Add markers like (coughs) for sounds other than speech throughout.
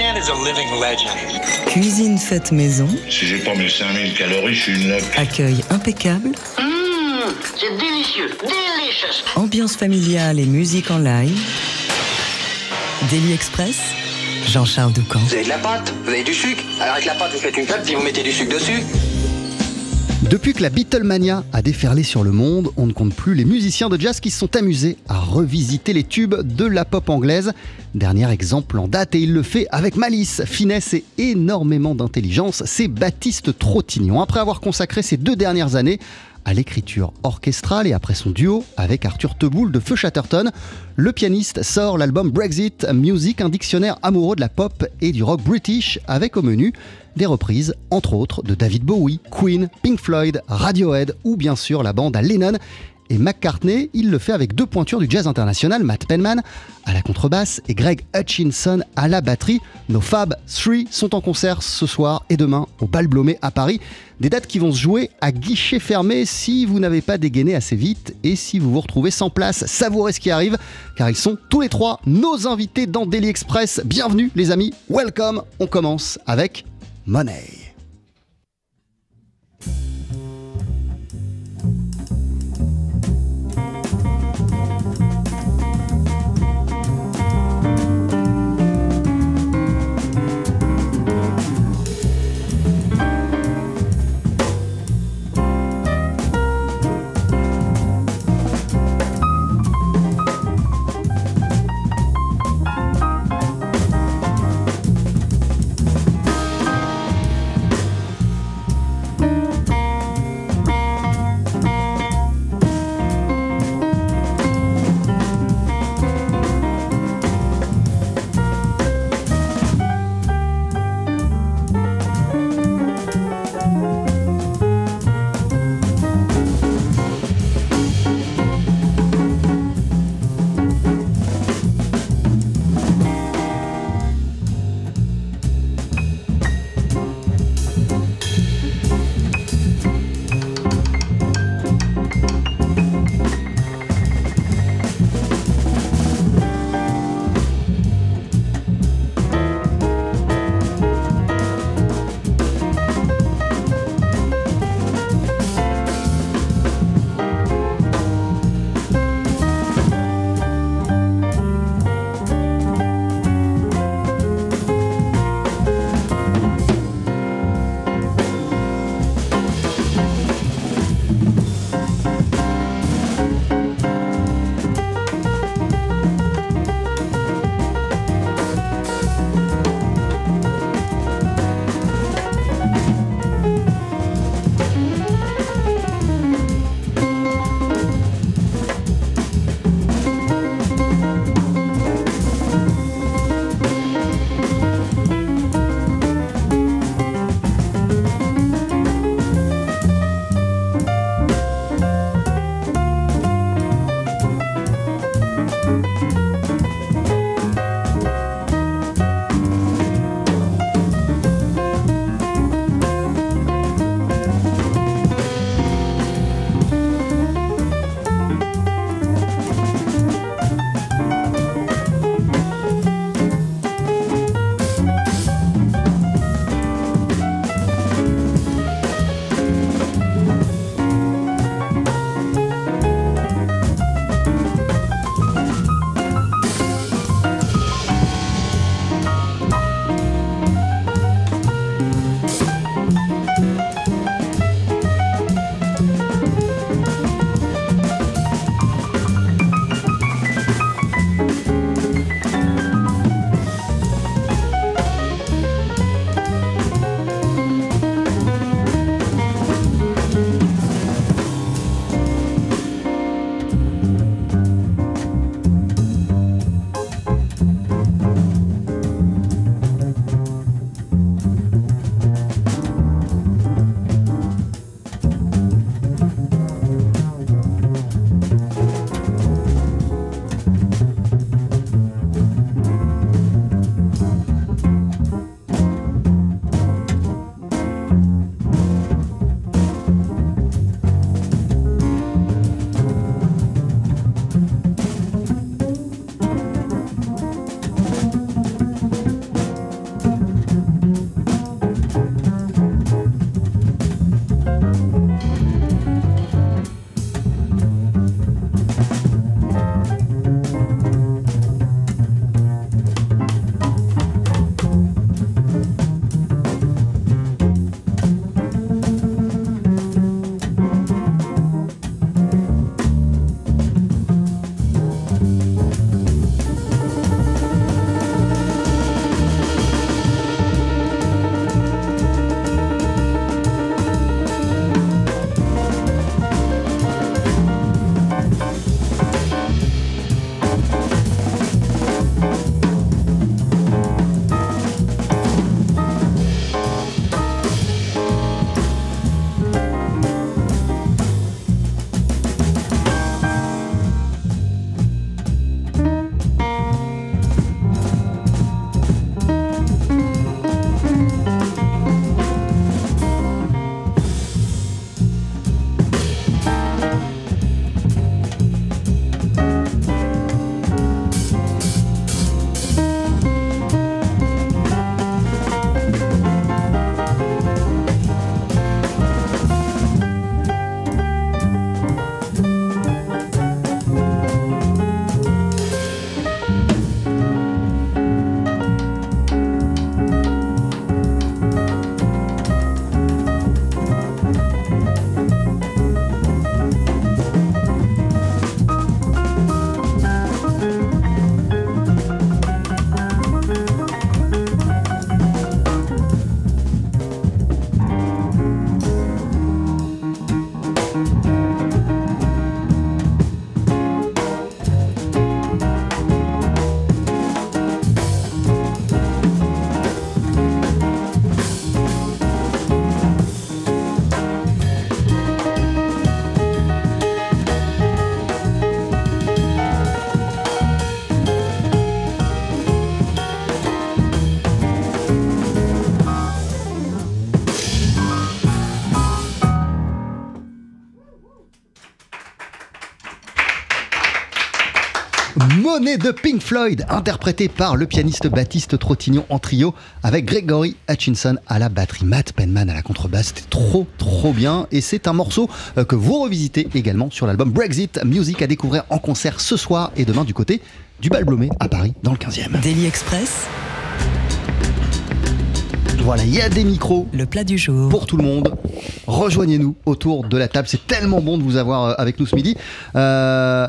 man is a living legend. Cuisine faite maison, Si j'ai pas mes 5000 calories, je suis une loque. accueil impeccable, Mmh, c'est délicieux, délicious. ambiance familiale et musique en live. Daily Express, Jean-Charles Doucan. Vous avez de la pâte, vous avez du sucre. Alors avec la pâte, vous faites une pâte, puis vous mettez du sucre dessus. Depuis que la Beatlemania a déferlé sur le monde, on ne compte plus les musiciens de jazz qui se sont amusés à revisiter les tubes de la pop anglaise. Dernier exemple en date, et il le fait avec malice, finesse et énormément d'intelligence, c'est Baptiste Trottignon. Après avoir consacré ses deux dernières années à l'écriture orchestrale et après son duo avec Arthur Teboul de Feu Chatterton, le pianiste sort l'album Brexit Music, un dictionnaire amoureux de la pop et du rock british avec au menu des reprises entre autres de David Bowie, Queen, Pink Floyd, Radiohead ou bien sûr la bande à Lennon et McCartney, il le fait avec deux pointures du jazz international, Matt Penman à la contrebasse et Greg Hutchinson à la batterie. Nos Fab 3 sont en concert ce soir et demain au Bal Blomé à Paris. Des dates qui vont se jouer à guichet fermé si vous n'avez pas dégainé assez vite et si vous vous retrouvez sans place. Savourez ce qui arrive car ils sont tous les trois nos invités dans Daily Express. Bienvenue les amis, welcome. On commence avec Money. De Pink Floyd, interprété par le pianiste Baptiste Trottignon en trio avec Gregory Hutchinson à la batterie, Matt Penman à la contrebasse. C'était trop, trop bien. Et c'est un morceau euh, que vous revisitez également sur l'album Brexit Music à découvrir en concert ce soir et demain du côté du Bal à Paris, dans le 15e. Daily Express. Voilà, il y a des micros. Le plat du jour. Pour tout le monde. Rejoignez-nous autour de la table. C'est tellement bon de vous avoir euh, avec nous ce midi. Euh,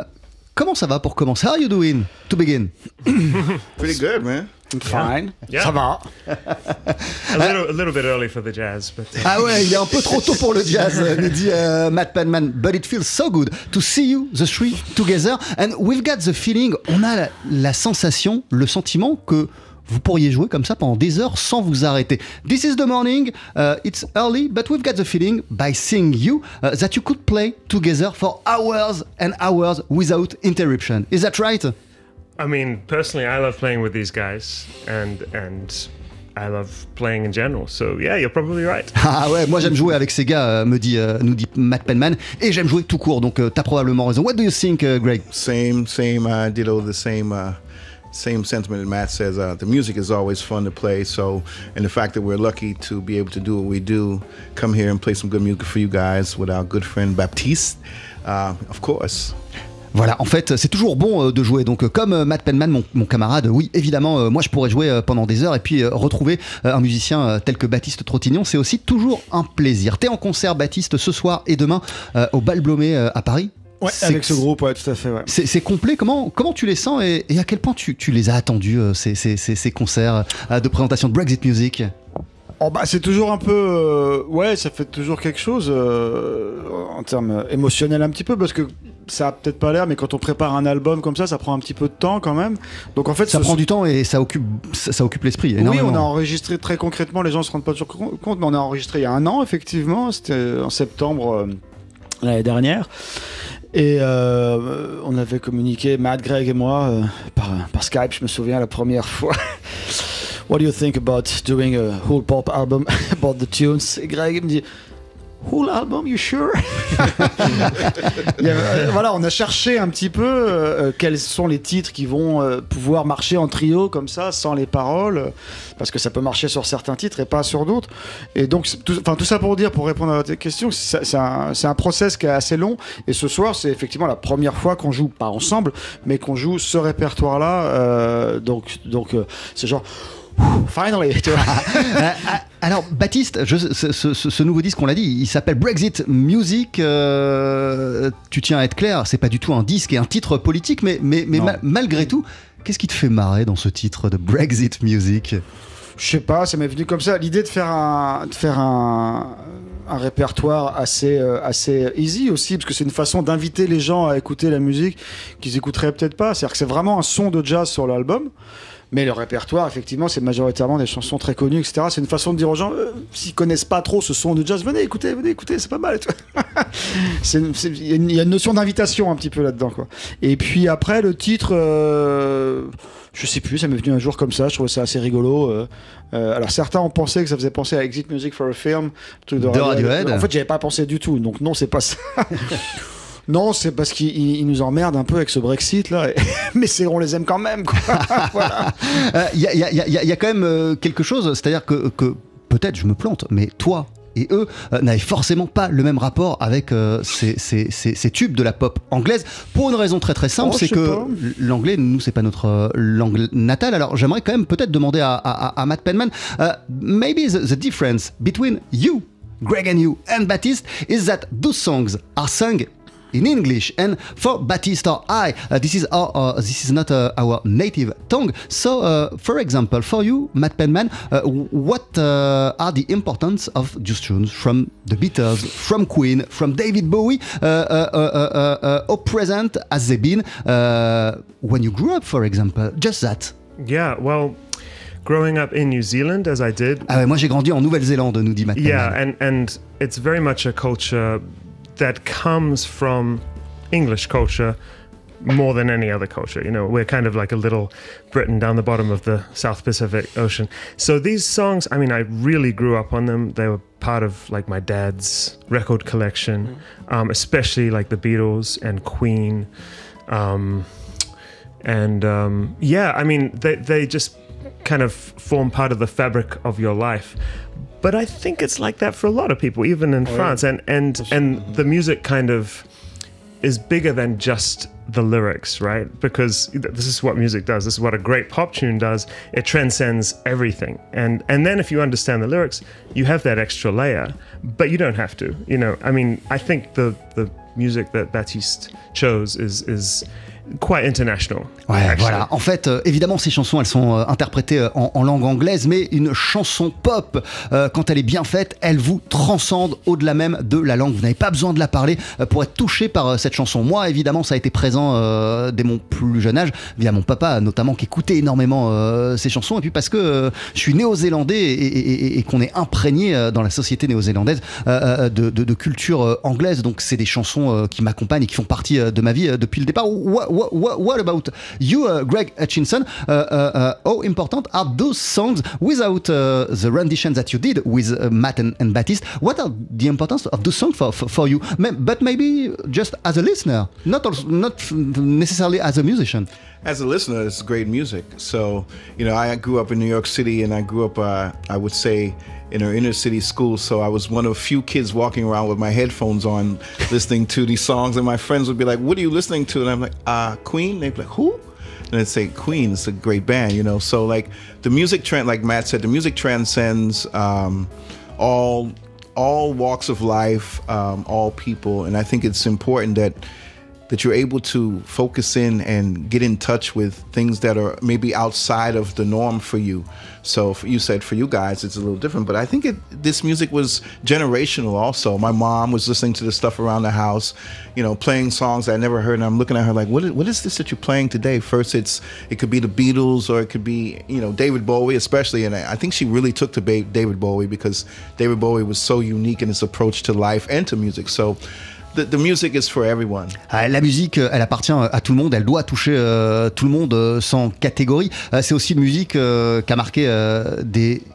comment ça va pour commencer? How are you doing to begin? (coughs) Pretty good, man. Fine. Yeah. Ça va. a, little, a little bit early for the jazz, but uh, Ah ouais, il est un peu trop tôt pour le jazz, euh, nous dit euh, Matt Penman. But it feels so good to see you, the three, together. And we've got the feeling, on a la, la sensation, le sentiment que vous pourriez jouer comme ça pendant des heures sans vous arrêter. This is the morning, uh, it's early, but we've got the feeling by seeing you uh, that you could play together for hours and hours without interruption. Is that right? I mean, personally, I love playing with these guys, and and I love playing in general. So yeah, you're probably right. (laughs) Ah ouais, moi j'aime jouer avec ces gars, euh, me dit, euh, nous dit Matt Penman, et j'aime jouer tout court, donc euh, t'as probablement raison. What do you think, uh, Greg? Same, same. I ditto the same. Uh, same sentiment that Matt says. Uh, the music is always fun to play. So, and the fact that we're lucky to be able to do what we do, come here and play some good music for you guys with our good friend Baptiste, uh, of course. Voilà, en fait, c'est toujours bon euh, de jouer. Donc, euh, comme euh, Matt Penman, mon, camarade, oui, évidemment, moi je pourrais jouer pendant des heures et puis retrouver un musicien tel que Baptiste Trottignon, c'est aussi toujours un plaisir. T'es en concert, Baptiste, ce soir et demain au Bal euh, à Paris Ouais, avec ce groupe, ouais, tout à fait. Ouais. C'est complet. Comment, comment tu les sens et, et à quel point tu, tu les as attendus, euh, ces, ces, ces, ces concerts euh, de présentation de Brexit Music? Oh, bah, c'est toujours un peu. euh, ouais, ça fait toujours quelque chose en termes émotionnels un petit peu parce que ça a peut-être pas l'air, mais quand on prépare un album comme ça, ça prend un petit peu de temps quand même. Donc en fait, Ça prend du temps et ça occupe, ça, ça occupe l'esprit. Oui, on a enregistré très concrètement, les gens se rendent pas toujours compte, mais on a enregistré il y a un an, effectivement, c'était en septembre euh, l'année dernière. Et euh, on avait communiqué, Matt, Greg et moi, euh, par, par Skype, je me souviens, la première fois. (laughs) What do you think about doing a whole pop album (laughs) about the tunes? Et Greg me dit, Whole album, you sure? (laughs) Euh, voilà, on a cherché un petit peu euh, euh, quels sont les titres qui vont pouvoir marcher en trio comme ça, sans les paroles, parce que ça peut marcher sur certains titres et pas sur d'autres. Et donc, tout, tout ça pour dire, pour répondre à votre question, c'est un, un process qui est assez long. Et ce soir, c'est effectivement la première fois qu'on joue, pas ensemble, mais qu'on joue ce répertoire-là. donc, donc c'est genre. Finally, tu vois. Euh, alors, Baptiste, je- ce, ce- ce- ce nouveau disque, on l'a dit, il s'appelle Brexit Music. euh, tu tiens à être clair, c'est pas du tout un disque et un titre politique, mais, mais, mais Non. ma- malgré tout, qu'est-ce qui te fait marrer dans ce titre de Brexit Music? Je sais pas, ça m'est venu comme ça. L'idée de faire un, de faire un, un répertoire assez, euh, assez easy aussi, parce que c'est une façon d'inviter les gens à écouter la musique qu'ils écouteraient peut-être pas. C'est-à-dire que c'est vraiment un son de jazz sur l'album. Mais le répertoire, effectivement, c'est majoritairement des chansons très connues, etc. C'est une façon de dire aux gens, euh, s'ils connaissent pas trop ce son de jazz, venez écouter, venez écouter, c'est pas mal. (laughs) Il y, a une- il y a une notion d'invitation un petit peu là-dedans. quoi. Et puis après, le titre, euh, je sais plus, ça m'est venu un jour comme ça, je trouvais ça assez rigolo. euh. Euh, alors certains ont pensé que ça faisait penser à Exit Music for a Film, le truc de De Radiohead. En fait, j'avais pas pensé du tout, donc non, c'est pas ça. (laughs) Non, c'est parce qu'ils ils- ils nous emmerdent un peu avec ce Brexit là, et- (laughs) mais c'est on les aime quand même. (laughs) voilà. (laughs) Euh, Il y, a, il y a- il y a- il y a quand même euh, quelque chose, c'est-à-dire que, que peut-être je me plante, mais toi et eux euh, n'avaient forcément pas le même rapport avec euh, ces, ces- ces- ces tubes de la pop anglaise pour une raison très très simple, Oh, c'est que l'anglais, nous, c'est pas notre euh, langue natale. Alors j'aimerais quand même peut-être demander à, à- à Matt Penman, maybe the, the difference between you, Greg and you, and Baptiste is that those songs are sung in English. And for Baptiste or I, uh, this is our, uh, this is not uh, our native tongue. So, uh, for example, for you, Matt Penman, uh, what uh, are the importance of just tunes from the Beatles, from Queen, from David Bowie, uh, uh, uh, uh, uh, how present has they been uh, when you grew up, for example? Just that. Yeah, well, growing up in New Zealand as I did, Ah ouais, moi j'ai grandi en Nouvelle-Zélande, nous dit Matt yeah, and and it's very much a culture that comes from English culture more than any other culture. You know, we're kind of like a little Britain down the bottom of the South Pacific Ocean. So these songs, I mean, I really grew up on them. They were part of like my dad's record collection, um, especially like the Beatles and Queen. Um, and um, yeah, I mean they they just kind of form part of the fabric of your life. But I think it's like that for a lot of people, even in oh, France, and and and the music kind of is bigger than just the lyrics, right? Because th- this is what music does. This is what a great pop tune does. It transcends everything. And and then if you understand the lyrics, you have that extra layer, but you don't have to. You know, I mean, I think the the music that Baptiste chose is is quite international. Ouais, voilà. En fait, euh, évidemment, ces chansons, elles sont euh, interprétées euh, en, en langue anglaise, mais une chanson pop, euh, quand elle est bien faite, elle vous transcende au-delà même de la langue. Vous n'avez pas besoin de la parler euh, pour être touché par euh, cette chanson. Moi, évidemment, ça a été présent euh, dès mon plus jeune âge, via mon papa notamment, qui écoutait énormément euh, ces chansons. Et puis parce que euh, je suis néo-zélandais et, qu'on est imprégné euh, dans la société néo-zélandaise de, culture anglaise. Donc, c'est des chansons qui m'accompagnent et qui font partie de ma vie depuis le départ. What, about you, Greg Hutchinson? How important are those songs without uh, the rendition that you did with uh, Matt and, and Baptiste? What are the importance of those songs for, you? But maybe just as a listener, not not necessarily as a musician. As a listener, it's great music. So, you know, I grew up in New York City and I grew up, uh, I would say, in an inner city school. So I was one of a few kids walking around with my headphones on (laughs) listening to these songs. And my friends would be like, What are you listening to? And I'm like, uh, Queen? They'd be like, Who? And I'd say, Queen, it's a great band, you know. So, like, the music trend, like Matt said, the music transcends um, all all walks of life, um, all people, and I think it's important that that you're able to focus in and get in touch with things that are maybe outside of the norm for you. So for, you said for you guys it's a little different, but I think it, this music was generational. Also, my mom was listening to this stuff around the house, you know, playing songs I never heard, and I'm looking at her like, what is, what is this that you're playing today? First, it's it could be the Beatles or it could be you know David Bowie, especially, and I, I think she really took to David Bowie because David Bowie was so unique in his approach to life and to music. So. The, the music is for everyone. Ah, La musique, euh, elle appartient à tout le monde, elle doit toucher euh, tout le monde euh, sans catégorie. Euh, c'est aussi une musique euh, qui a marqué euh,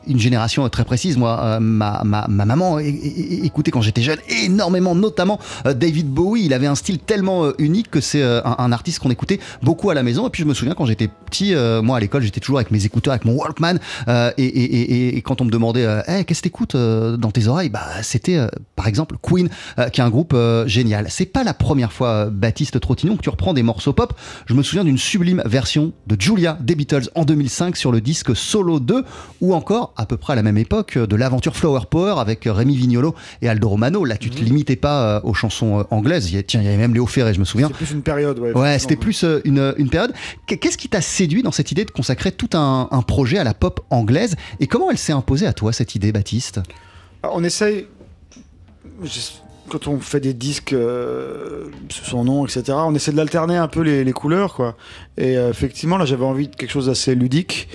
une génération très précise. Moi, euh, ma, ma, ma maman écoutait quand j'étais jeune énormément, notamment euh, David Bowie. Il avait un style tellement euh, unique que c'est euh, un, artiste qu'on écoutait beaucoup à la maison. Et puis je me souviens quand j'étais petit, euh, moi à l'école, j'étais toujours avec mes écouteurs, avec mon Walkman. euh, et, quand on me demandait, euh, Hey, qu'est-ce que t'écoutes euh, dans tes oreilles? Bah, c'était euh, par exemple Queen, euh, qui est un groupe euh, génial. C'est pas la première fois, euh, Baptiste Trottignon, que tu reprends des morceaux pop. Je me souviens d'une sublime version de Julia des Beatles en 2005 sur le disque Solo 2, ou encore, à peu près à la même époque, de l'aventure Flower Power avec Rémi Vignolo et Aldo Romano. Là, tu te limitais pas euh, aux chansons euh, anglaises. Tiens, il y avait même Léo Ferré, je me souviens. C'est plus une période, ouais. Ouais, c'était plus euh, une, une période. Qu- Qu'est-ce qui t'a séduit dans cette idée de consacrer tout un, un projet à la pop anglaise? Et comment elle s'est imposée à toi, cette idée, Baptiste? Ah, On essaye, quand on fait des disques euh, sous son nom, etc., on essaie de l'alterner un peu les, les couleurs, quoi. Et euh, effectivement, là, j'avais envie de quelque chose d'assez ludique.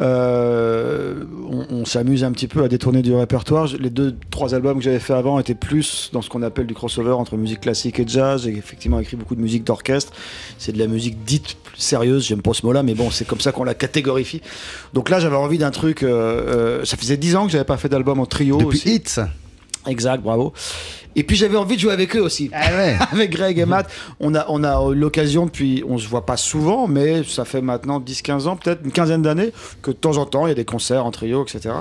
Euh, on on s'amuse un petit peu à détourner du répertoire. Les deux, trois albums que j'avais fait avant étaient plus dans ce qu'on appelle du crossover entre musique classique et jazz. J'ai effectivement écrit beaucoup de musique d'orchestre. C'est de la musique dite sérieuse, j'aime pas ce mot-là, mais bon, c'est comme ça qu'on la catégorifie. Donc là, j'avais envie d'un truc. euh, euh, ça faisait dix ans que j'avais pas fait d'album en trio. Depuis aussi. Hits Exact, bravo. Et puis j'avais envie de jouer avec eux aussi. Ah ouais. (laughs) avec Greg et Matt, on a, on a l'occasion depuis, on se voit pas souvent, mais ça fait maintenant 10-15 ans, peut-être une quinzaine d'années, que de temps en temps il y a des concerts en trio, etc.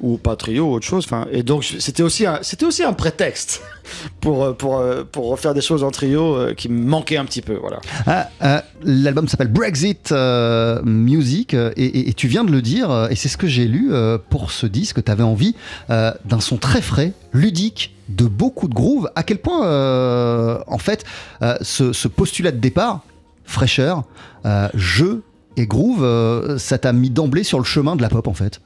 Ou pas trio, autre chose. Enfin, et donc c'était aussi, c'était aussi un prétexte (laughs) pour, euh, pour, euh, pour refaire des choses en trio euh, qui me manquaient un petit peu. Voilà. Ah, euh, L'album s'appelle Brexit euh, Music et, et- et tu viens de le dire et c'est ce que j'ai lu euh, pour ce disque. Tu avais envie d'un son très frais, ludique, de beaucoup de groove. À quel point, euh, en fait, euh, ce, ce postulat de départ, fraîcheur, euh, jeu et groove, ça t'a mis d'emblée sur le chemin de la pop en fait?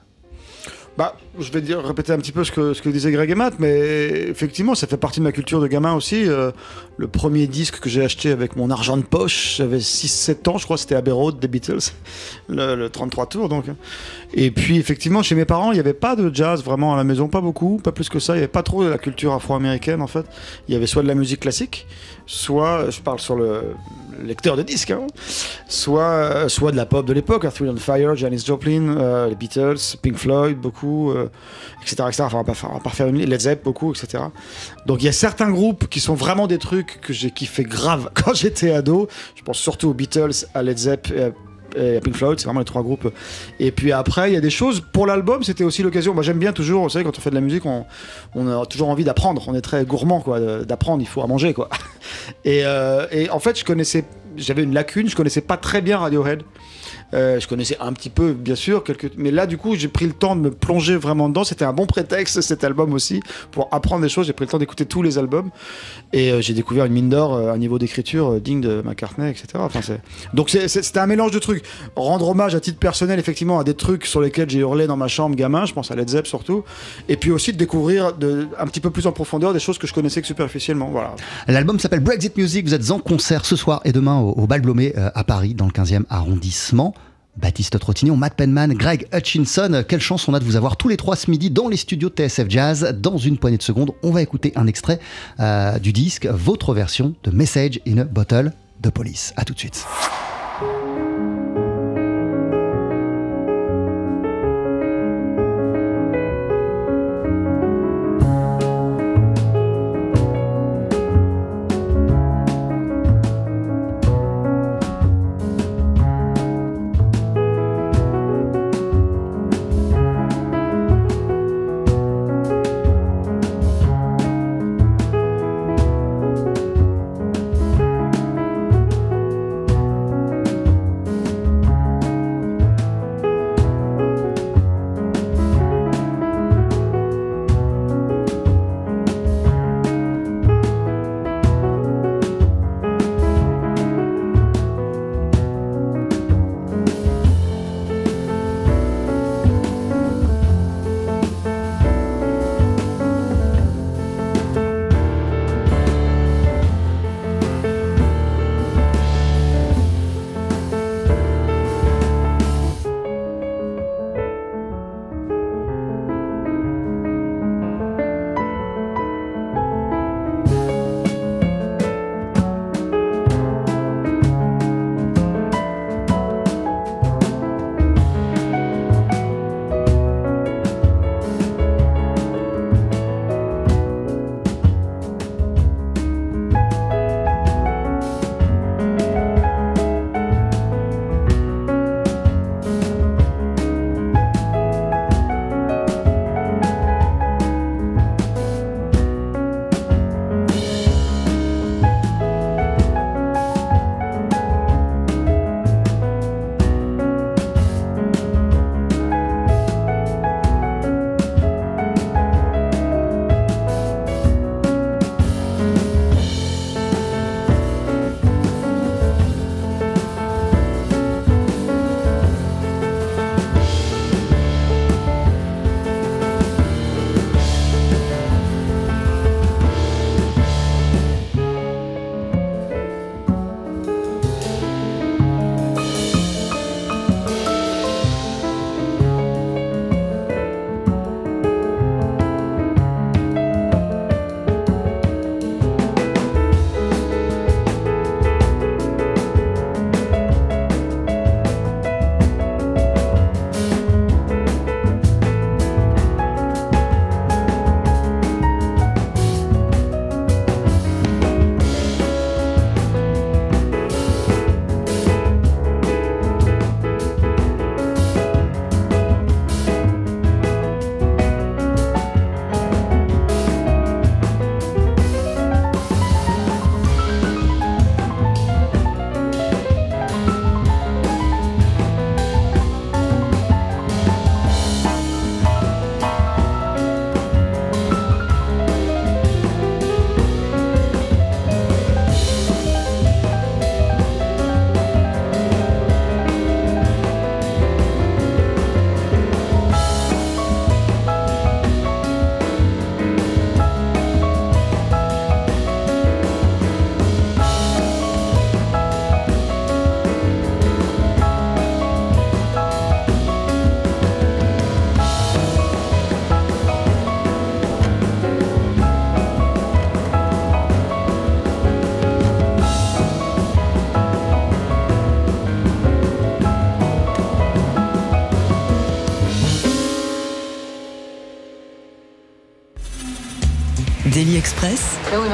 Bah, je vais dire, répéter un petit peu ce que, ce que disait Greg et Matt, mais effectivement, ça fait partie de ma culture de gamin aussi. Euh, le premier disque que j'ai acheté avec mon argent de poche, j'avais 6-7 ans, je crois, c'était Abbey Road des Beatles, (laughs) le, le 33 tours donc. Et puis, effectivement, chez mes parents, il n'y avait pas de jazz vraiment à la maison, pas beaucoup, pas plus que ça. Il n'y avait pas trop de la culture afro-américaine en fait. Il y avait soit de la musique classique, soit, je parle sur le lecteur de disques, hein, soit, soit de la pop de l'époque, Earth, Wind and Fire, Janis Joplin, euh, les Beatles, Pink Floyd, beaucoup, euh, euh, etc., etc. Enfin, on va pas faire, Led Zepp beaucoup, etc. Donc il y a certains groupes qui sont vraiment des trucs que j'ai kiffé grave (laughs) quand j'étais ado. Je pense surtout aux Beatles, à Led Zepp et à et Pink Floyd, c'est vraiment les trois groupes. Et puis après, il y a des choses pour l'album, c'était aussi l'occasion. Moi, j'aime bien toujours, vous savez, quand on fait de la musique, on, a toujours envie d'apprendre. On est très gourmand, quoi, d'apprendre. Il faut à manger, quoi. (laughs) Et, euh, et en fait, je connaissais, j'avais une lacune, je connaissais pas très bien Radiohead. Euh, je connaissais un petit peu, bien sûr, quelques... mais là, du coup, j'ai pris le temps de me plonger vraiment dedans. C'était un bon prétexte, cet album aussi, pour apprendre des choses. J'ai pris le temps d'écouter tous les albums et euh, j'ai découvert une mine d'or, euh, un niveau d'écriture euh, digne de McCartney, etc. Enfin. Donc, c'était un mélange de trucs. Rendre hommage à titre personnel, effectivement, à des trucs sur lesquels j'ai hurlé dans ma chambre gamin, je pense à Led Zepp surtout, et puis aussi de découvrir de, un petit peu plus en profondeur des choses que je connaissais que superficiellement. Voilà. L'album s'appelle Brexit Music. Vous êtes en concert ce soir et demain au, au Bal Blomé à Paris, dans le 15e arrondissement. Baptiste Trottignon, Matt Penman, Greg Hutchinson, quelle chance on a de vous avoir tous les trois ce midi dans les studios de TSF Jazz. Dans une poignée de secondes, on va écouter un extrait euh, du disque, votre version de Message in a Bottle de Police. A tout de suite.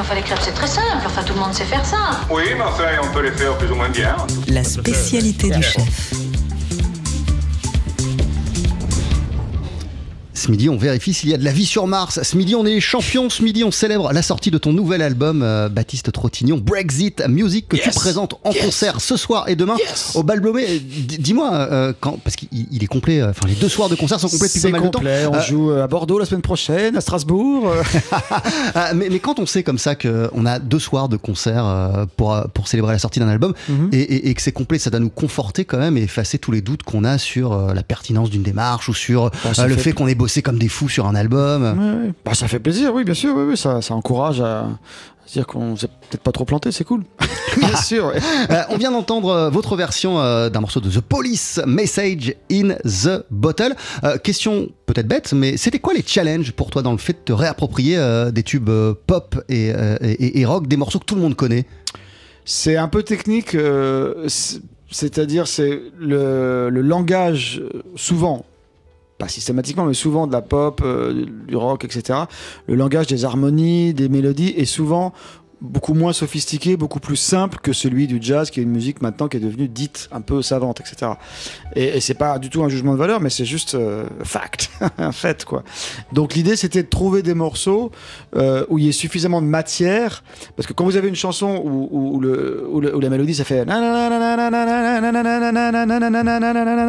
Enfin, les crêpes, c'est très simple. Enfin, tout le monde sait faire ça. Oui, mais enfin, on peut les faire plus ou moins bien. la spécialité du chef. Ce midi, on vérifie s'il y a de la vie sur Mars. Ce midi, on est champion. Ce midi, on célèbre la sortie de ton nouvel album, euh, Baptiste Trottignon, Brexit Music, que tu présentes en concert ce soir et demain au Bal Dis-moi, euh, quand, parce qu'il il est complet, euh, enfin, les deux soirs de concert sont complets depuis pas mal de temps. On Euh, joue à Bordeaux la semaine prochaine, à Strasbourg. (laughs) euh. Mais, mais quand on sait comme ça qu'on a deux soirs de concert euh, pour, euh, pour célébrer la sortie d'un album Mhm. et, et- et que c'est complet, ça doit nous conforter quand même et effacer tous les doutes qu'on a sur euh, la pertinence d'une démarche ou sur euh, le fait fait qu'on ait bossé comme des fous sur un album. Ouais, ouais. Bah, ça fait plaisir, oui, bien sûr. Oui, oui, ça, ça encourage à se dire qu'on s'est peut-être pas trop planté, c'est cool. (laughs) bien sûr. ouais. Euh, on vient d'entendre euh, votre version euh, d'un morceau de The Police, Message in the Bottle. Question peut-être bête, mais c'était quoi les challenges pour toi dans le fait de te réapproprier des tubes pop et, et- et rock, des morceaux que tout le monde connaît? C'est un peu technique, c'est- c'est-à-dire c'est le, le langage, souvent, pas systématiquement, mais souvent de la pop, euh, du rock, etc. Le langage des harmonies, des mélodies est souvent beaucoup moins sophistiqué, beaucoup plus simple que celui du jazz, qui est une musique maintenant qui est devenue dite un peu savante, etc. Et, et c'est pas du tout un jugement de valeur, mais c'est juste euh, fact, un fait, quoi. Donc l'idée, c'était de trouver des morceaux euh, où il y ait suffisamment de matière, parce que quand vous avez une chanson où, où la mélodie, ça fait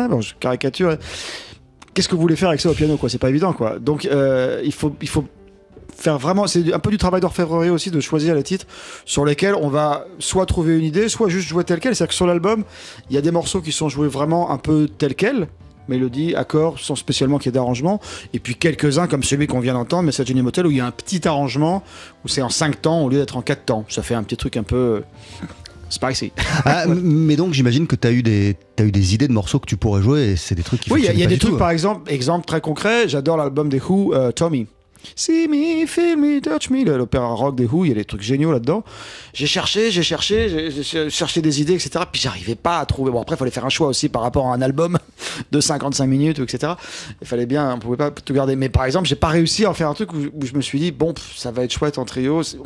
bon, je caricature. Qu'est-ce que vous voulez faire avec ça au piano, quoi C'est pas évident, quoi. Donc euh, il faut, faire vraiment, c'est un peu du travail d'orfèvrerie aussi de choisir les titres sur lesquels on va soit trouver une idée, soit juste jouer tel quel. C'est-à-dire que sur l'album, il y a des morceaux qui sont joués vraiment un peu tel quel, mélodie, accord, sans spécialement qu'il y ait d'arrangement, et puis quelques-uns comme celui qu'on vient d'entendre, Message in a Motel, où il y a un petit arrangement, où c'est en 5 temps au lieu d'être en 4 temps. Ça fait un petit truc un peu euh, spicy. Ah, (laughs) m- Mais donc j'imagine que tu as, eu des- t'as eu des idées de morceaux que tu pourrais jouer et c'est des trucs qui Oui, il y a- il y, a fonctionnent des pas trucs, tout, par exemple, exemple très concret, j'adore l'album des Who, euh, Tommy. See me, feel me, touch me, l'opéra rock des Who, il y a des trucs géniaux là-dedans. J'ai cherché, j'ai cherché, j'ai- cherché des idées, etc. Puis j'arrivais pas à trouver. Bon, après, il fallait faire un choix aussi par rapport à un album (laughs) de 55 minutes, etc. Il fallait bien, on pouvait pas tout garder. Mais par exemple, j'ai pas réussi à en faire un truc où, je me suis dit, bon, ça va être chouette en trio, c'est-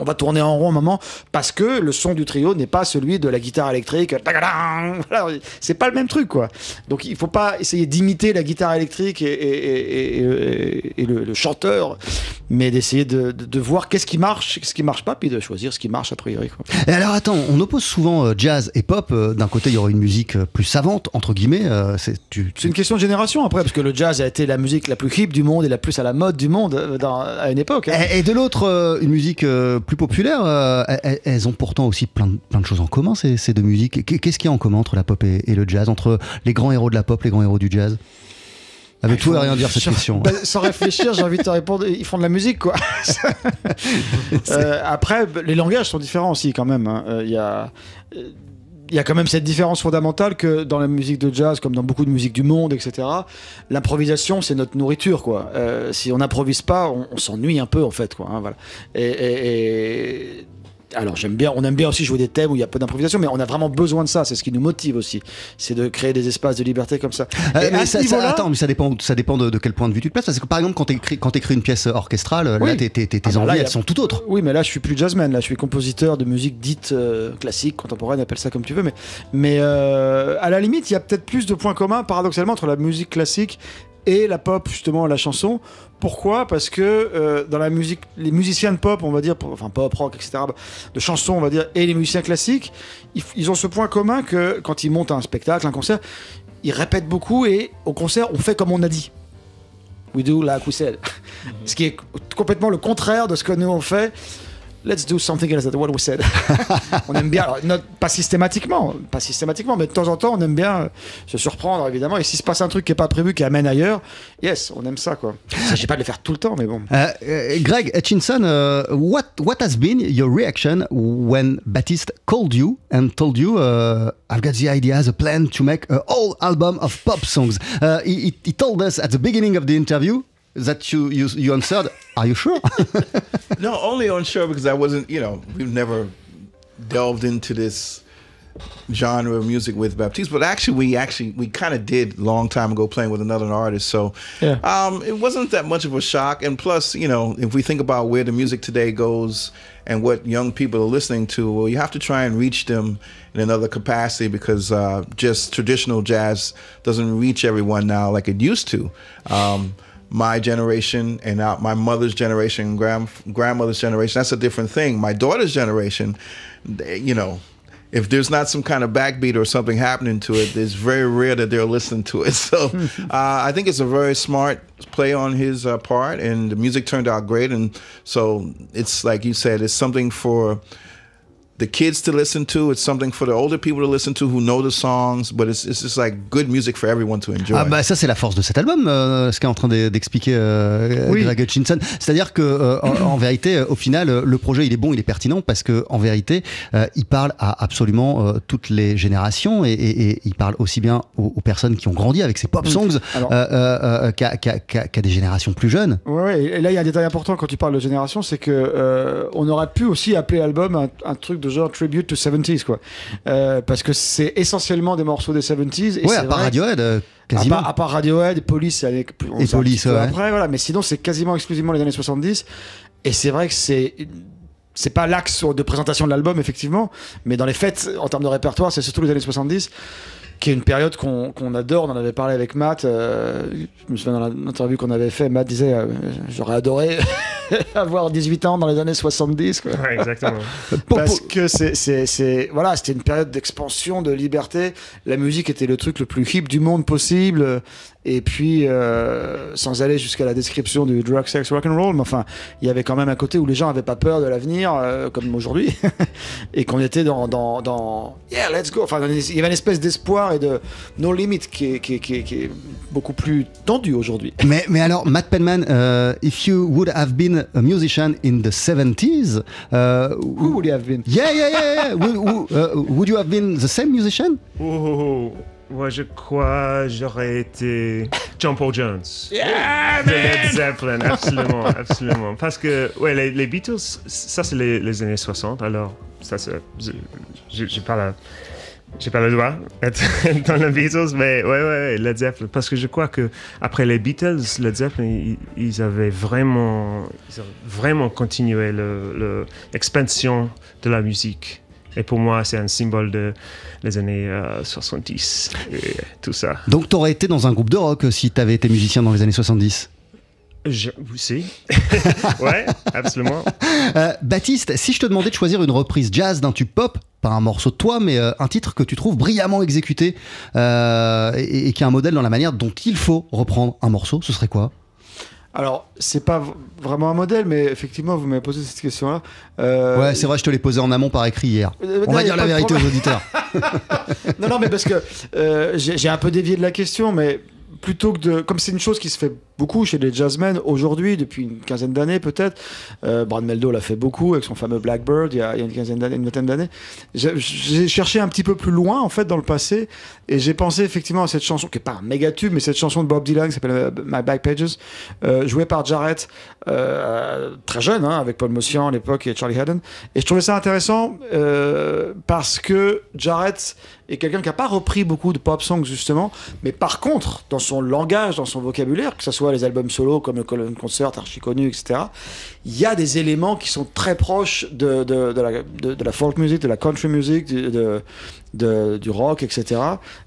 on, va- tourner en rond un moment, parce que le son du trio n'est pas celui de la guitare électrique. (laughs) C'est pas le même truc, quoi. Donc il faut pas essayer d'imiter la guitare électrique et, le chanteur, mais d'essayer de, de- de voir qu'est-ce qui marche, qu'est-ce qui marche pas, puis de choisir ce qui marche a priori. Quoi. Et alors attends, on oppose souvent euh, jazz et pop. Euh, D'un côté, il y aurait une musique euh, plus savante, entre guillemets. euh, c'est, tu, une question de génération après, parce que le jazz a été la musique la plus hip du monde et la plus à la mode du monde dans- à une époque. hein. Et, et de l'autre, une musique plus populaire. elles, elles ont pourtant aussi plein de, plein de choses en commun, ces, ces deux musiques. Qu'est- Qu'est-ce qu'il y a en commun entre la pop et, et le jazz, entre les grands héros de la pop, les grands héros du jazz? Avec tout et rien dire cette Sans- question. bah, sans réfléchir, j'ai envie de te répondre, ils font de la musique, quoi. (laughs) Euh, après, les langages sont différents aussi, quand même. hein. Euh, Il y a. Il y a quand même cette différence fondamentale que dans la musique de jazz, comme dans beaucoup de musique du monde, etc., l'improvisation, c'est notre nourriture, quoi. Euh, si on n'improvise pas, on, on s'ennuie un peu, en fait, quoi. hein, voilà. Et, et- et- alors j'aime bien, on aime bien aussi jouer des thèmes où il y a peu d'improvisation, mais on a vraiment besoin de ça. C'est ce qui nous motive aussi, c'est de créer des espaces de liberté comme ça. Euh, Et mais à ça, ce ça- attends, mais ça dépend, ça dépend de, de quel point de vue tu te places. Parce que par exemple, quand tu écris, quand écris une pièce orchestrale, là, tes, tes- tes Ah bah envies, là, a- elles sont tout autres. Oui, mais là, je suis plus jazzman. Là, je suis compositeur de musique dite euh, classique, contemporaine, appelle ça comme tu veux. Mais, mais euh, à la limite, il y a peut-être plus de points communs, paradoxalement, entre la musique classique et la pop, justement, la chanson. Pourquoi? Parce que euh, dans la musique, les musiciens de pop, on va dire, enfin pop, rock, etc., de chansons, on va dire, et les musiciens classiques, ils, ils ont ce point commun que quand ils montent un spectacle, un concert, ils répètent beaucoup et au concert, on fait comme on a dit. We do like we said. Ce qui est complètement le contraire de ce que nous on fait. Let's do something else than what we said. (laughs) on aime bien, alors, not- pas systématiquement, pas systématiquement, mais de temps en temps, on aime bien euh, se surprendre, évidemment. Et s'il se passe un truc qui est pas prévu, qui amène ailleurs, yes, on aime ça, quoi. Il s'agit pas de le faire tout le temps, mais bon. Euh, euh, Greg Hutchinson, uh, what what has been your reaction when Baptiste called you and told you uh, I've got the idea, the plan to make a whole album of pop songs? Uh, he- he told us at the beginning of the interview that you you, you answered, "Are you sure?" (laughs) No, only unsure because I wasn't, you know, we've never delved into this genre of music with Baptiste, but actually we actually we kind of did long time ago playing with another artist, so Yeah. um, it wasn't that much of a shock. And plus, you know, if we think about where the music today goes and what young people are listening to, well, you have to try and reach them in another capacity because uh, just traditional jazz doesn't reach everyone now like it used to. Um, my generation and now my mother's generation, grand, grandmother's generation, that's a different thing. My daughter's generation, they- you know, if there's not some kind of backbeat or something happening to it, it's very rare that they're listening to it. (laughs) So (laughs) uh, I think it's a very smart play on his uh, part, and the music turned out great. And so it's like you said, it's something for the kids to listen to. It's something for the older people to listen to who know the songs. But it's it's just like good music for everyone to enjoy. Ah bah ça c'est la force de cet album, euh, ce qu'est en train de- d'expliquer euh, Oui. Greg Hutchinson. C'est-à-dire que euh, en, en vérité, euh, au final, le projet il est bon, il est pertinent parce que en vérité, euh, il parle à absolument euh, toutes les générations et, et- et il parle aussi bien aux, aux personnes qui ont grandi avec ces pop songs euh, euh, euh, qu'à des générations plus jeunes. Ouais, ouais, et là il y a un détail important quand tu parles de génération, c'est que euh, on aurait pu aussi appeler l'album un, un truc de genre tribute to 70s quoi, Euh, parce que c'est essentiellement des morceaux des 70s. Et ouais, à part vrai- Radiohead, euh, À quasiment. part, à part Radiohead, Police, avec- Et Police, ouais. après, voilà. Mais sinon, c'est quasiment exclusivement les années 70. Et c'est vrai que c'est c'est pas l'axe de présentation de l'album effectivement, mais dans les fêtes en termes de répertoire, c'est surtout les années 70 qui est une période qu'on qu'on adore. On en avait parlé avec Matt. euh, je me souviens dans l'interview qu'on avait fait, Matt disait euh, j'aurais adoré (laughs) (laughs) avoir 18 ans dans les années 70. quoi. Ouais, exactement. (laughs) Parce que c'est, c'est, c'est- voilà, c'était une période d'expansion, de liberté. La musique était le truc le plus hip du monde possible. Et puis, euh, sans aller jusqu'à la description du drug, sex, rock and roll, mais enfin, il y avait quand même un côté où les gens avaient pas peur de l'avenir, euh, comme aujourd'hui, (laughs) et qu'on était dans, dans, dans, yeah, let's go. Enfin, il y avait une espèce d'espoir et de no limit qui est, qui est, qui est, qui est beaucoup plus tendu aujourd'hui. Mais, mais alors, Matt Penman, euh, if you would have been a musician in the 70s, uh, Who would you have been? yeah, yeah, yeah, yeah. (laughs) would, would, uh, would you have been the same musician? Oh, moi je crois j'aurais été John Paul Jones. de Led Zeppelin, absolument, (laughs) absolument. Parce que ouais, les, les Beatles, ça c'est les, les années 60, alors ça c'est, je- je- j'ai pas la, j'ai pas le droit d'être (laughs) dans les Beatles, mais ouais, ouais, Led Zeppelin. Parce que je crois que après les Beatles, Led Zeppelin, ils, avaient vraiment, ils avaient vraiment continué le- le- l'expansion de la musique. Et pour moi, c'est un symbole de années euh, 70 et tout ça. Donc, t'aurais été dans un groupe de rock si t'avais été musicien dans les années 70. Je, si. (laughs) ouais, absolument. Euh, Baptiste, si je te demandais de choisir une reprise jazz d'un tube pop, pas un morceau de toi, mais euh, un titre que tu trouves brillamment exécuté euh, et, et qui est un modèle dans la manière dont il faut reprendre un morceau, ce serait quoi? Alors, c'est pas vraiment un modèle, mais effectivement, vous m'avez posé cette question-là. Euh, Ouais, c'est vrai, je te l'ai posé en amont par écrit hier. Euh, On non, va a dire la vérité aux auditeurs. (laughs) Non, non, mais parce que euh, j'ai j'ai un peu dévié de la question, mais plutôt que de. Comme c'est une chose qui se fait beaucoup chez les jazzmen aujourd'hui, depuis une quinzaine d'années peut-être, euh, Brad Meldo l'a fait beaucoup avec son fameux Blackbird il y a, a une quinzaine d'années, une vingtaine d'années. J'ai cherché un petit peu plus loin en fait dans le passé et j'ai pensé effectivement à cette chanson qui est pas un méga tube, mais cette chanson de Bob Dylan qui s'appelle euh, My Back Pages, euh, jouée par Jarrett, très jeune, hein, avec Paul Mossian à l'époque et Charlie Haddon. Et je trouvais ça intéressant parce que Jarrett est quelqu'un qui n'a pas repris beaucoup de pop songs justement, mais par contre, dans son langage, dans son vocabulaire, que ce soit les albums solo comme le Colin Concert, archi connu, etc., il y a des éléments qui sont très proches de, de, la, folk music, de la country music, du rock, etc.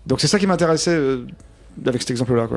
Donc c'est ça qui m'intéressait euh, avec cet exemple-là.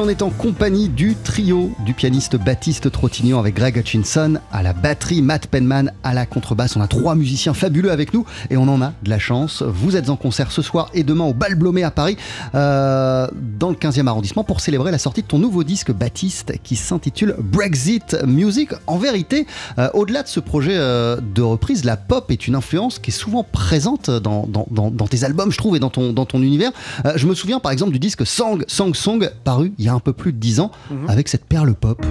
On est en compagnie du trio du pianiste Baptiste Trottignon avec Greg Hutchinson à la batterie, Matt Penman à la contrebasse. On a trois musiciens fabuleux avec nous et on en a de la chance. Vous êtes en concert ce soir et demain au Bal Blomé à Paris, euh, dans le 15e arrondissement, pour célébrer la sortie de ton nouveau disque Baptiste qui s'intitule Brexit Music. En vérité, euh, au-delà de ce projet euh, de reprise, la pop est une influence qui est souvent présente dans, tes albums, je trouve, et dans ton, dans ton univers. Je me souviens par exemple du disque Song, Song, Song, paru il y a un peu plus de 10 ans, avec cette perle pop.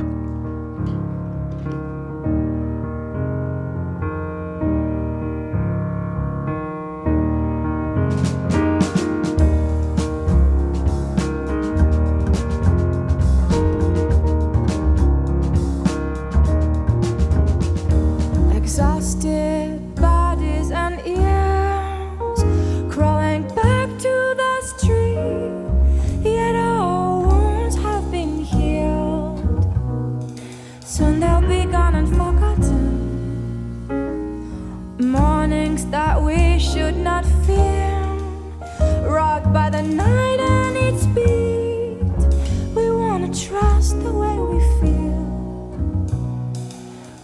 By the night and its beat. We wanna trust the way we feel.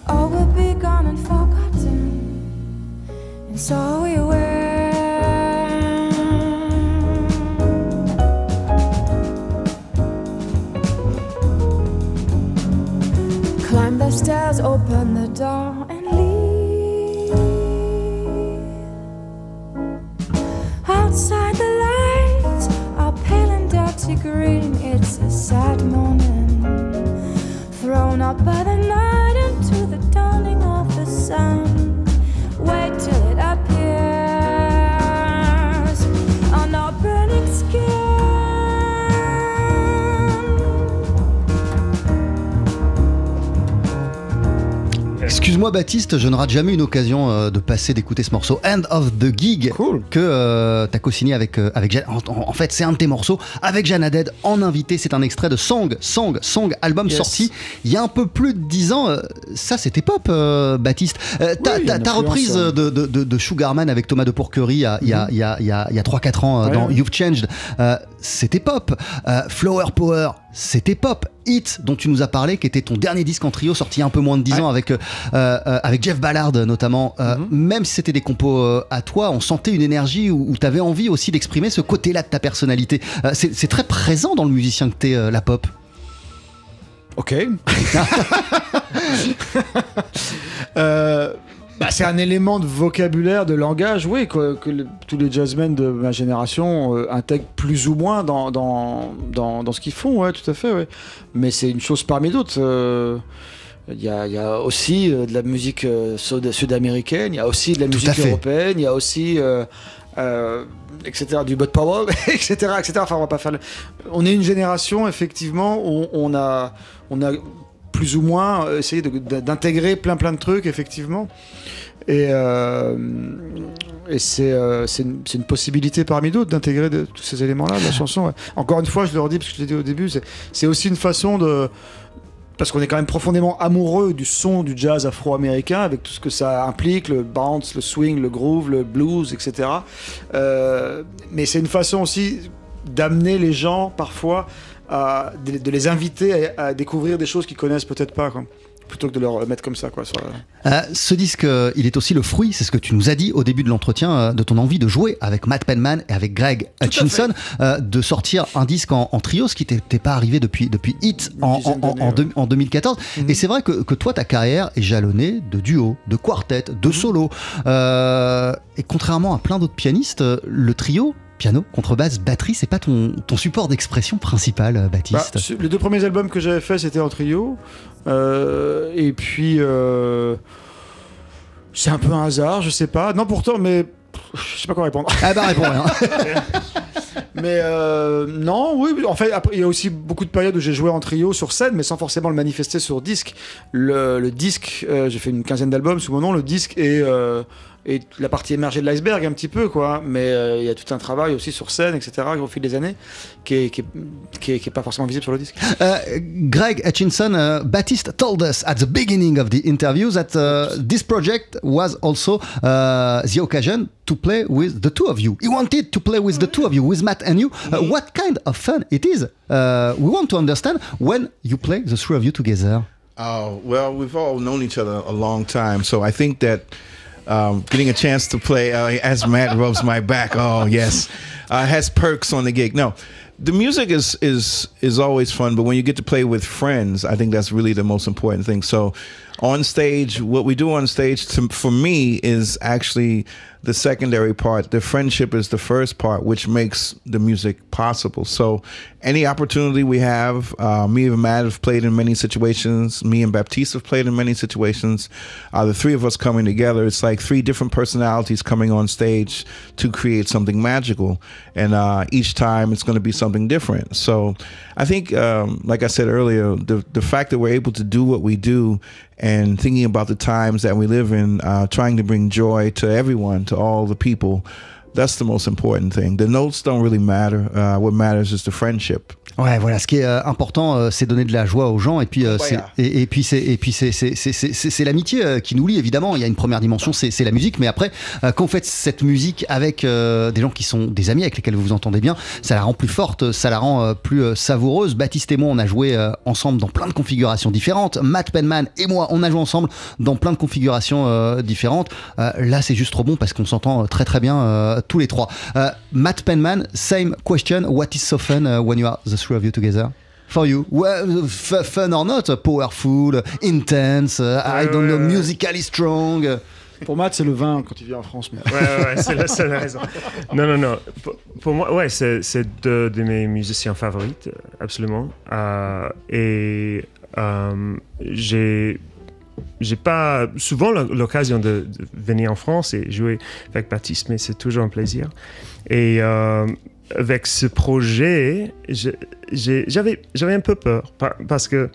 Oh, All will be gone and forgotten, and so Baptiste, je ne rate jamais une occasion euh, de passer d'écouter ce morceau End of the Gig que tu as co-signé avec, euh, avec Jeanne. En, fait, c'est un de tes morceaux avec Jeanne Haddad en invité. C'est un extrait de Song, Song, Song, album Yes. sorti il y a un peu plus de 10 ans. Euh, ça, c'était pop, euh, Baptiste. Euh, ta, Oui, reprise euh. de, de, Sugarman avec Thomas de Pourquerie il y a, il y a, y a, il y a, il y a 3-4 ans euh, Ouais, dans ouais. You've Changed, euh, c'était pop. Euh, Flower Power, c'était pop. Hit, dont tu nous as parlé, qui était ton dernier disque en trio, sorti un peu moins de 10 ans avec, euh, euh, avec Jeff Ballard notamment. Euh, Même si c'était des compos à toi, on sentait une énergie où, tu avais envie aussi d'exprimer ce côté-là de ta personnalité. C'est très présent dans le musicien que t'es, la pop. Ok. (laughs) Bah, c'est un élément de vocabulaire, de langage, oui, que, que le- tous les jazzmen de ma génération euh, intègrent plus ou moins dans, dans, dans, dans ce qu'ils font, ouais, tout à fait, ouais. Mais c'est une chose parmi d'autres. euh, Il y, a, il y a aussi euh, de la musique sud- sud-américaine, il y a aussi de la Tout musique européenne, il y a aussi, euh, euh, etc., du Bud Powell, (laughs) etc., etc. Enfin, on va pas faire le- On est une génération, effectivement, où on a, on a plus ou moins euh, de- d'intégrer plein plein de trucs, effectivement. Et, euh, euh, c'est une, possibilité parmi d'autres d'intégrer tous ces éléments-là de la chanson. Encore une fois, je le redis parce que je l'ai dit au début, c'est aussi une façon de. Parce qu'on est quand même profondément amoureux du son du jazz afro-américain, avec tout ce que ça implique, le bounce, le swing, le groove, le blues, etc. Euh, mais c'est une façon aussi d'amener les gens parfois à de, de les inviter à, à découvrir des choses qu'ils connaissent peut-être pas, quoi. plutôt que de leur mettre comme ça, quoi. Sur la- Euh, ce disque, euh, il est aussi le fruit, c'est ce que tu nous as dit au début de l'entretien, euh, de ton envie de jouer avec Matt Penman et avec Greg Hutchinson, euh, de sortir un disque en, en trio, ce qui t'était pas arrivé depuis, depuis Hit en, dizaine en- en- d'années, en ouais. deux- en 2014. Mhm. Et c'est vrai que, que toi, ta carrière est jalonnée de duos, de quartets, Mhm. de solos. Euh, et contrairement à plein d'autres pianistes, euh, le trio, piano, contrebasse, batterie, c'est pas ton, ton support d'expression principal, euh, Bah, Baptiste. sur- les deux premiers albums que j'avais fait, c'était en trio. Euh, et puis, euh, c'est un peu un hasard, je sais pas. Non, pourtant, mais je sais pas quoi répondre. Ah bah réponds rien. (laughs) Mais euh, non, oui, en fait, après, il y a aussi beaucoup de périodes où j'ai joué en trio sur scène, mais sans forcément le manifester sur disque. Le, le disque, j'ai fait une quinzaine d'albums sous mon nom, le disque est euh, est la partie émergée de l'iceberg un petit peu, quoi. Mais euh, il y a tout un travail aussi sur scène, etc., au fil des années, qui est, qui est, qui est- qui est pas forcément visible sur le disque. Uh, Greg Hutchinson, uh, Baptiste told us at the beginning of the interview that uh, this project was also uh, the occasion to play with the two of you. He wanted to play with the two of you, with Matt and you. Uh, what kind of fun it is? Uh, we want to understand when you play the three of you together. Oh well, we've all known each other a long time, so I think that um, getting a chance to play uh, as Matt rubs my back. Oh yes, uh, has perks on the gig. No, the music is is is always fun, but when you get to play with friends, I think that's really the most important thing. So. On stage, what we do on stage to, for me is actually the secondary part. The friendship is the first part, which makes the music possible. So, any opportunity we have, uh, me and Matt have played in many situations. Me and Baptiste have played in many situations. Uh, the three of us coming together, it's like three different personalities coming on stage to create something magical. And uh, each time it's going to be something different. So, I think, um, like I said earlier, the the fact that we're able to do what we do and thinking about the times that we live in, uh, trying to bring joy to everyone, to all the people. That's the most important thing. The notes don't really matter. Uh, what matters is the friendship. Ouais, voilà, ce qui est euh, important, euh, c'est donner de la joie aux gens, et puis euh, c'est et, et puis c'est et puis c'est c'est l'amitié euh, qui nous lie évidemment. Il y a une première dimension, c'est la musique, mais après euh, quand vous faites cette musique avec euh, des gens qui sont des amis avec lesquels vous vous entendez bien, ça la rend plus forte, ça la rend plus savoureuse. Baptiste et moi, on a joué euh, ensemble dans plein de configurations différentes. Matt Penman et moi, on a joué ensemble dans plein de configurations euh, différentes. Euh, là, c'est juste trop bon parce qu'on s'entend très très bien euh, tous les trois. Euh, Matt Penman, same question. What is so fun when you are the three of you together? For you, well, f- fun or not, powerful, intense, uh, I Ouais, don't know, musically strong. Pour Matt, c'est le vin quand il vient en France. Mais... Ouais, ouais, ouais, c'est la seule raison. Non, non, non. Pour, pour moi, ouais, c'est c'est deux de mes musiciens favorites, absolument. Euh, et euh, j'ai j'ai pas souvent l'o- l'occasion de, de venir en France et jouer avec Baptiste, mais c'est toujours un plaisir. Et euh, avec ce projet, j'avais un peu peur par- parce que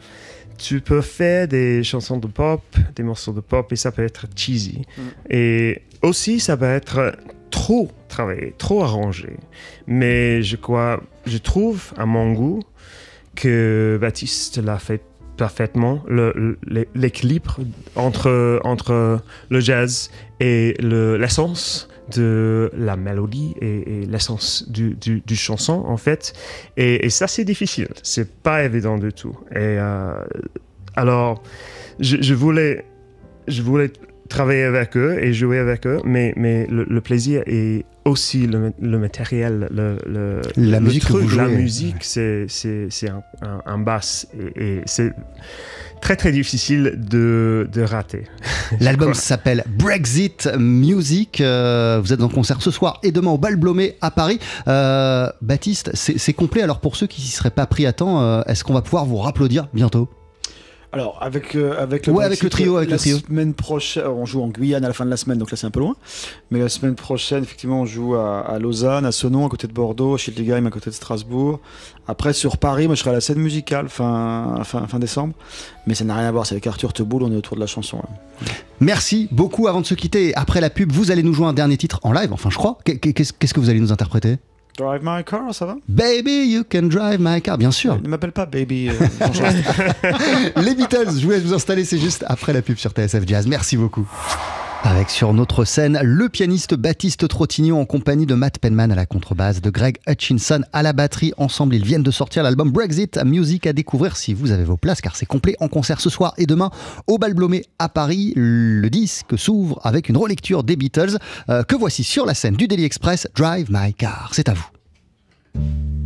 tu peux faire des chansons de pop, des morceaux de pop, et ça peut être cheesy. Et aussi, ça peut être trop travaillé, trop arrangé. Mais je crois, je trouve, à mon goût, que Baptiste l'a fait parfaitement, le- le- l'équilibre entre, entre le jazz et le- l'essence de la mélodie et, et l'essence du, du, du chanson, en fait. Et, et ça, c'est difficile. C'est pas évident du tout. Et euh, alors, je, je voulais, je voulais travailler avec eux et jouer avec eux, mais, mais le, le plaisir est aussi le, le matériel, le, le- La le musique que truc, la musique, c'est un, un, un basse et, et c'est très très difficile de, de rater. (laughs) L'album s'appelle Brexit Music. euh, vous êtes en concert ce soir et demain au Bal Blomé à Paris. Euh, Baptiste, c'est complet. Alors pour ceux qui s'y seraient pas pris à temps, euh, est-ce qu'on va pouvoir vous rapplaudir bientôt? Alors, avec, euh, avec le Ouais, Brexit, avec le trio, avec la le trio. semaine prochaine, on joue en Guyane à la fin de la semaine, donc là c'est un peu loin. Mais la semaine prochaine, effectivement, on joue à, à Lausanne, à Sonon, à côté de Bordeaux, à Schiltigheim, à côté de Strasbourg. Après, sur Paris, moi je serai à la scène musicale fin, fin, fin décembre. Mais ça n'a rien à voir, c'est avec Arthur Teboul, on est autour de la chanson. là. Merci beaucoup. Avant de se quitter, après la pub, vous allez nous jouer un dernier titre en live. Enfin, je crois. Qu'est- Qu'est-ce qu'est-ce que vous allez nous interpréter? Drive my car, ça va? Baby, you can drive my car, bien sûr. Ne m'appelle pas Baby. euh. (laughs) Les Beatles, je vous laisse vous installer, c'est juste après la pub sur TSF Jazz. Merci beaucoup. Avec sur notre scène le pianiste Baptiste Trottignon en compagnie de Matt Penman à la contrebasse, de Greg Hutchinson à la batterie. Ensemble, ils viennent de sortir l'album Brexit, musique à découvrir si vous avez vos places car c'est complet en concert ce soir et demain au Bal Blomé à Paris. Le disque s'ouvre avec une relecture des Beatles euh, que voici sur la scène du Daily Express, Drive My Car. C'est à vous.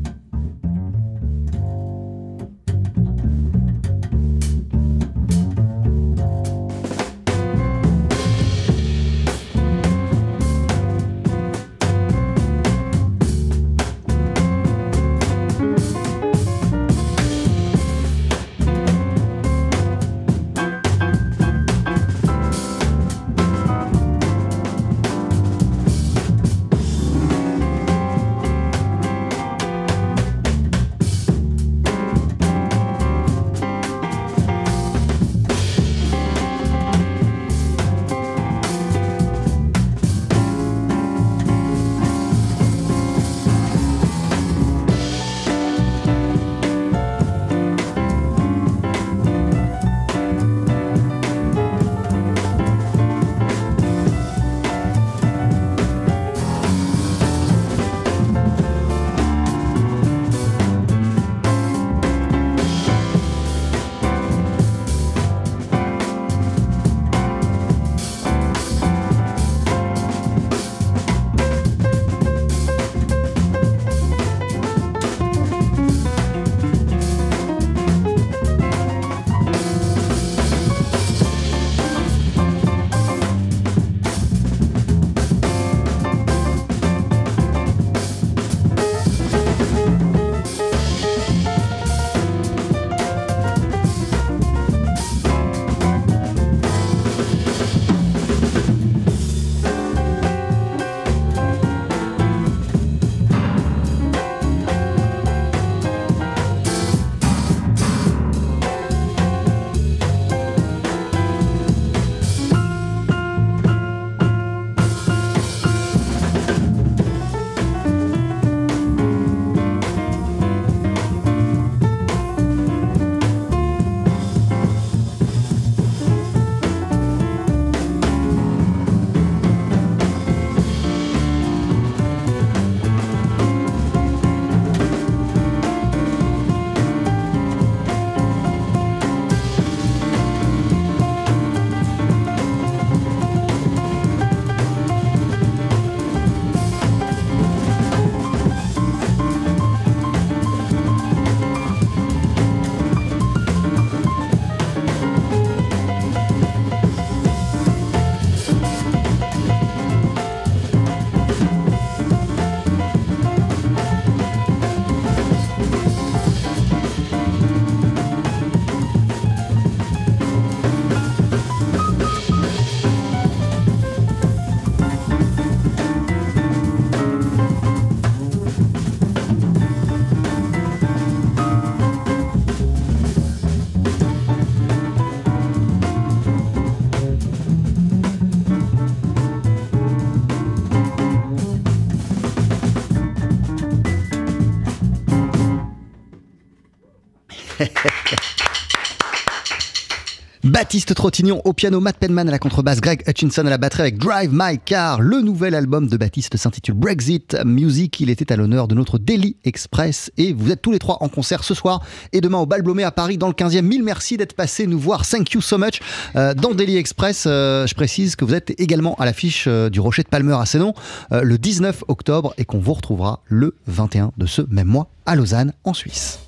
Baptiste Trottignon au piano, Matt Penman à la contrebasse, Greg Hutchinson à la batterie avec Drive My Car. Le nouvel album de Baptiste s'intitule Brexit Music. Il était à l'honneur de notre Daily Express et vous êtes tous les trois en concert ce soir et demain au Balblomé à Paris dans le 15e. Mille merci d'être passé nous voir. Thank you so much. Euh, dans Daily Express, euh, je précise que vous êtes également à l'affiche euh, du Rocher de Palmer à Sénon le 19 octobre et qu'on vous retrouvera le 21 de ce même mois à Lausanne en Suisse.